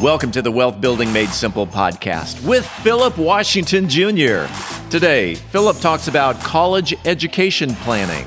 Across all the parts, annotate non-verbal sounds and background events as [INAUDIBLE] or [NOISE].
Welcome to the Wealth Building Made Simple podcast with Philip Washington Jr. Today, Philip talks about college education planning.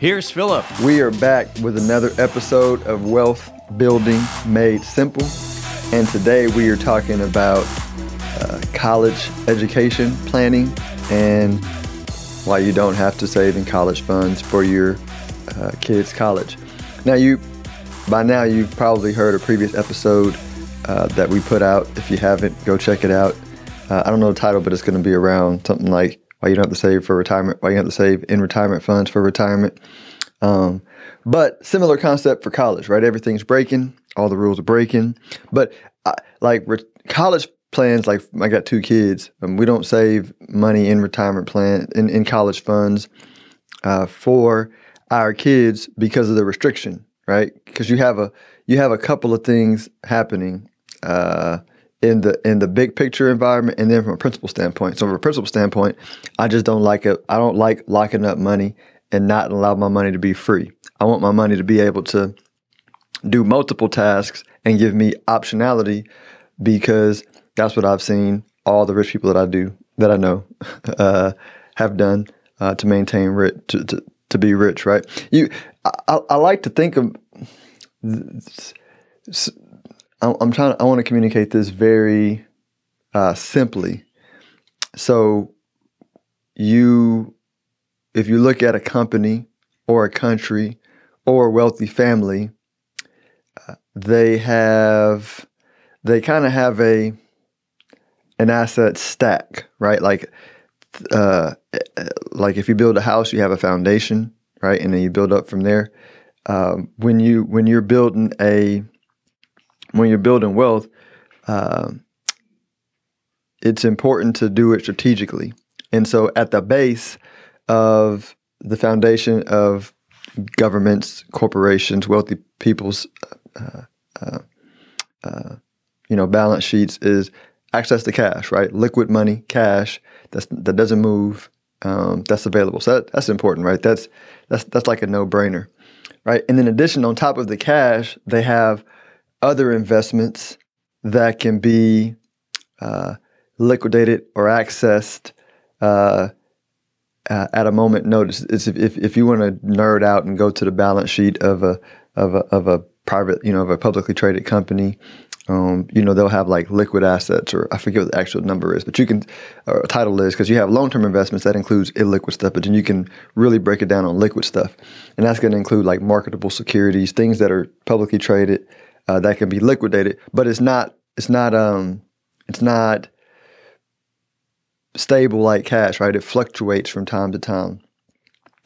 Here's Philip. We are back with another episode of Wealth Building Made Simple. And today we are talking about uh, college education planning and why you don't have to save in college funds for your uh, kids' college. Now, you by now you've probably heard a previous episode uh, that we put out. If you haven't, go check it out. Uh, I don't know the title, but it's going to be around something like why you don't have to save for retirement, why you have to save in retirement funds for retirement. Um, but similar concept for college, right? Everything's breaking, all the rules are breaking. But uh, like re- college plans, like I got two kids, we don't save money in retirement plan in, in college funds uh, for our kids because of the restriction, right? Because you have a you have a couple of things happening. Uh, in the in the big picture environment and then from a principal standpoint. So from a principal standpoint, I just don't like it. I don't like locking up money and not allow my money to be free. I want my money to be able to do multiple tasks and give me optionality because that's what I've seen all the rich people that I do that I know [LAUGHS] uh, have done uh, to maintain rich to, to, to be rich. Right? You, I, I like to think of. I'm trying. I want to communicate this very uh, simply. So, you, if you look at a company or a country or a wealthy family, uh, they have, they kind of have a an asset stack, right? Like, uh, like if you build a house, you have a foundation, right, and then you build up from there. Um, when you when you're building a when you're building wealth, uh, it's important to do it strategically. And so, at the base of the foundation of governments, corporations, wealthy people's, uh, uh, uh, you know, balance sheets is access to cash, right? Liquid money, cash that's, that doesn't move, um, that's available. So that, that's important, right? That's that's that's like a no brainer, right? And in addition, on top of the cash, they have other investments that can be uh, liquidated or accessed uh, uh, at a moment notice. It's if, if, you want to nerd out and go to the balance sheet of a of a of a private, you know, of a publicly traded company, um, you know, they'll have like liquid assets, or I forget what the actual number is, but you can, or title is, because you have long term investments that includes illiquid stuff, but then you can really break it down on liquid stuff. And that's going to include like marketable securities, things that are publicly traded, uh, that can be liquidated, but it's not it's not um it's not stable like cash, right? It fluctuates from time to time.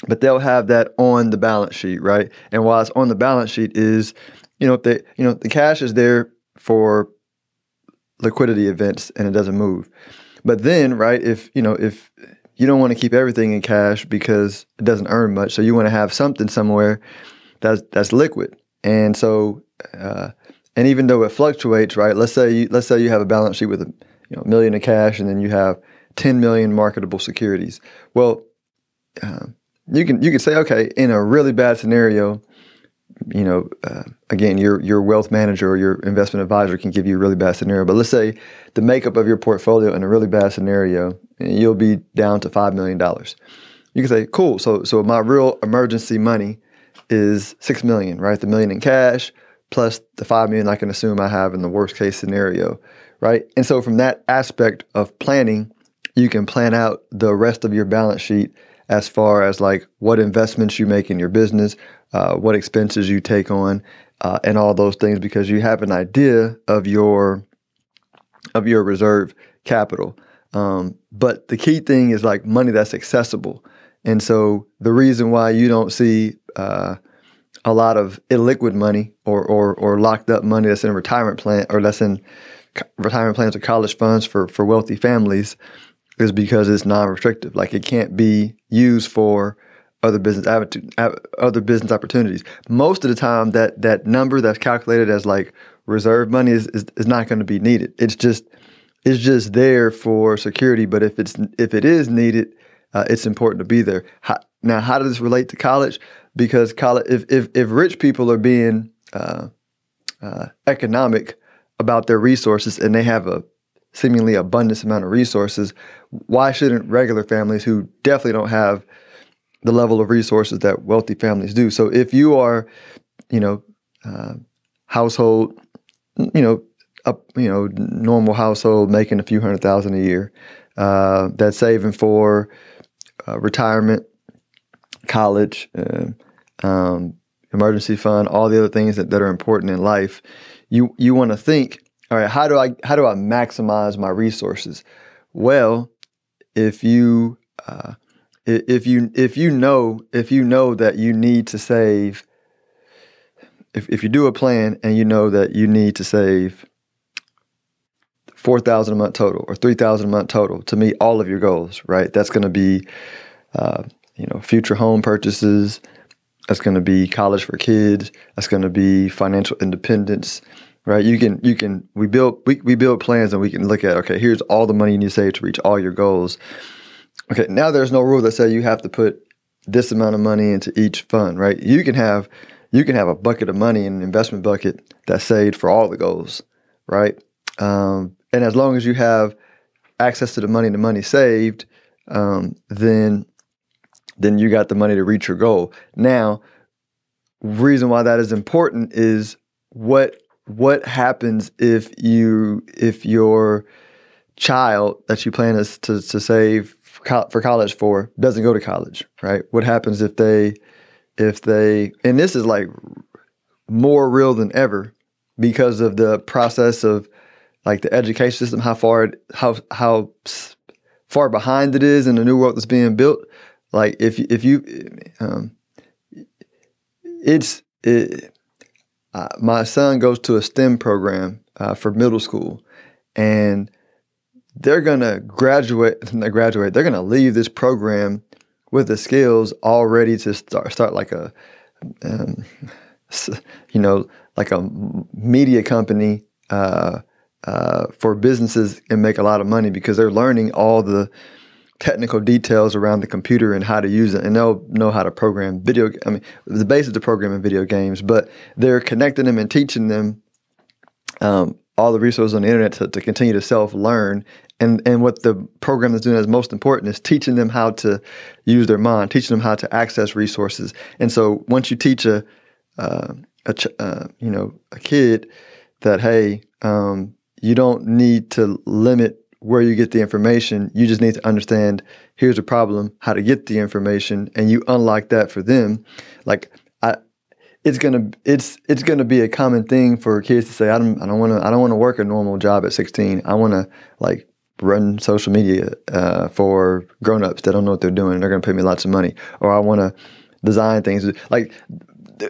But they'll have that on the balance sheet, right? And while it's on the balance sheet is, you know, the you know the cash is there for liquidity events and it doesn't move. But then, right, if you know if you don't want to keep everything in cash because it doesn't earn much, so you want to have something somewhere that's that's liquid. And so uh, and even though it fluctuates, right? Let's say you, let's say you have a balance sheet with a you know, million in cash, and then you have 10 million marketable securities. Well, uh, you can you can say, okay, in a really bad scenario, you know, uh, again, your your wealth manager or your investment advisor can give you a really bad scenario. But let's say the makeup of your portfolio in a really bad scenario, you'll be down to five million dollars. You can say, cool. So so my real emergency money is six million, right? The million in cash plus the five million I can assume I have in the worst case scenario, right? And so from that aspect of planning, you can plan out the rest of your balance sheet as far as like what investments you make in your business, uh, what expenses you take on, uh, and all those things because you have an idea of your of your reserve capital. Um, but the key thing is like money that's accessible. And so the reason why you don't see uh, a lot of illiquid money or, or, or locked up money that's in a retirement plan or that's in retirement plans or college funds for, for wealthy families is because it's non-restrictive. Like it can't be used for other business other business opportunities. Most of the time, that that number that's calculated as like reserve money is, is, is not going to be needed. It's just it's just there for security. But if it's if it is needed, uh, it's important to be there. How, now, how does this relate to college? Because college, if if, if rich people are being uh, uh, economic about their resources and they have a seemingly abundance amount of resources, why shouldn't regular families who definitely don't have the level of resources that wealthy families do? So if you are, you know, uh, household, you know, up, you know, normal household making a few hundred thousand a year, uh, that's saving for uh, retirement, college, uh, um, emergency fund, all the other things that, that are important in life, you you want to think, all right, how do I how do I maximize my resources? Well, if you uh, if you if you know if you know that you need to save if, if you do a plan and you know that you need to save four thousand a month total or three thousand a month total to meet all of your goals, right? That's going to be, uh, you know, future home purchases. That's going to be college for kids. That's going to be financial independence, right? You can you can we build we, we build plans and we can look at okay, here's all the money you need to save to reach all your goals. Okay, now there's no rule that say you have to put this amount of money into each fund, right? You can have you can have a bucket of money in an investment bucket that's saved for all the goals, right? Um, and as long as you have access to the money, the money saved, um, then then you got the money to reach your goal. Now, reason why that is important is what what happens if you if your child that you plan to, to, to save for college for doesn't go to college, right? What happens if they if they and this is like more real than ever because of the process of like the education system, how far it, how how far behind it is in the new world that's being built. Like if if you, um, it's it, uh, my son goes to a STEM program uh, for middle school, and they're gonna graduate. [LAUGHS] Not graduate. They're gonna leave this program with the skills already to start start like a, um, you know, like a media company. Uh, uh, for businesses and make a lot of money because they're learning all the technical details around the computer and how to use it, and they'll know how to program video. I mean, the basis of programming video games, but they're connecting them and teaching them um, all the resources on the internet to, to continue to self learn. And and what the program is doing is most important is teaching them how to use their mind, teaching them how to access resources. And so once you teach a uh, a ch- uh, you know a kid that hey um, you don't need to limit where you get the information. You just need to understand here's a problem, how to get the information, and you unlock that for them. Like I, it's gonna it's it's gonna be a common thing for kids to say, I don't I don't want to I don't want to work a normal job at 16. I want to like run social media uh, for grown-ups that don't know what they're doing. They're gonna pay me lots of money, or I want to design things like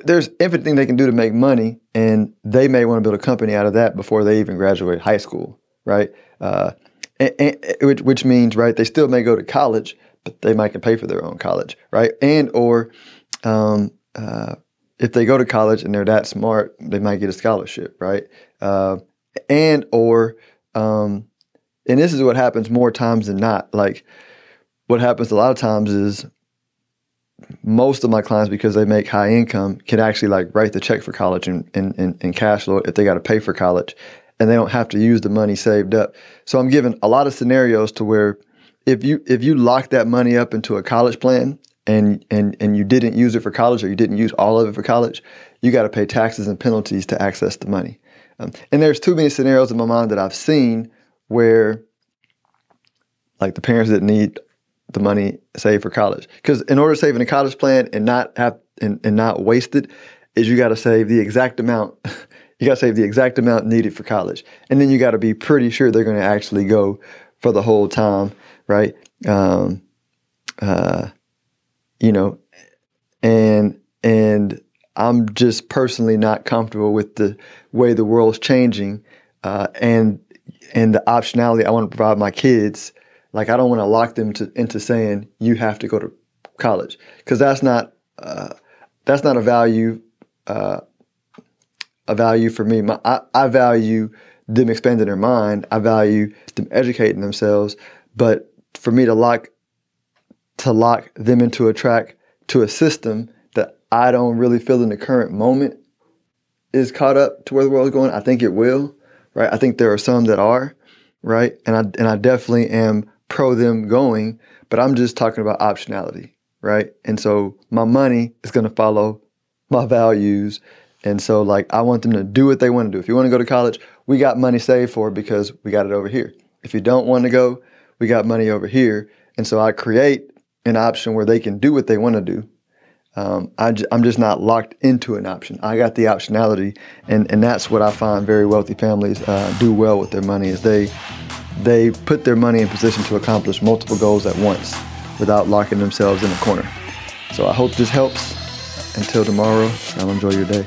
there's infinite things they can do to make money, and they may want to build a company out of that before they even graduate high school, right? Uh, and, which, which means, right, they still may go to college, but they might can pay for their own college, right? And or um, uh, if they go to college and they're that smart, they might get a scholarship, right? Uh, and or um, and this is what happens more times than not. Like what happens a lot of times is most of my clients, because they make high income, can actually like write the check for college and, and, and, and cash flow if they got to pay for college and they don't have to use the money saved up. So I'm giving a lot of scenarios to where if you if you lock that money up into a college plan and and and you didn't use it for college or you didn't use all of it for college, you got to pay taxes and penalties to access the money. Um, and there's too many scenarios in my mind that I've seen where like the parents that need the money saved for college. Because in order to save in a college plan and not have and, and not waste it, is you got to save the exact amount. [LAUGHS] you got to save the exact amount needed for college, and then you got to be pretty sure they're going to actually go for the whole time, right? Um, uh, you know, and and I'm just personally not comfortable with the way the world's changing, uh, and and the optionality I want to provide my kids. Like I don't want to lock them to, into saying you have to go to college because that's not uh, that's not a value uh, value for me. My, I, I value them expanding their mind. I value them educating themselves. But for me to lock to lock them into a track to a system that I don't really feel in the current moment is caught up to where the world's going. I think it will, right? I think there are some that are, right? And I and I definitely am pro them going, but I'm just talking about optionality, right? And so my money is going to follow my values. And so like I want them to do what they want to do. If you want to go to college, we got money saved for it because we got it over here. If you don't want to go, we got money over here. And so I create an option where they can do what they want to do. Um, I j- I'm just not locked into an option. I got the optionality, and, and that's what I find very wealthy families uh, do well with their money is they they put their money in position to accomplish multiple goals at once without locking themselves in a corner. So I hope this helps. Until tomorrow, I'll enjoy your day.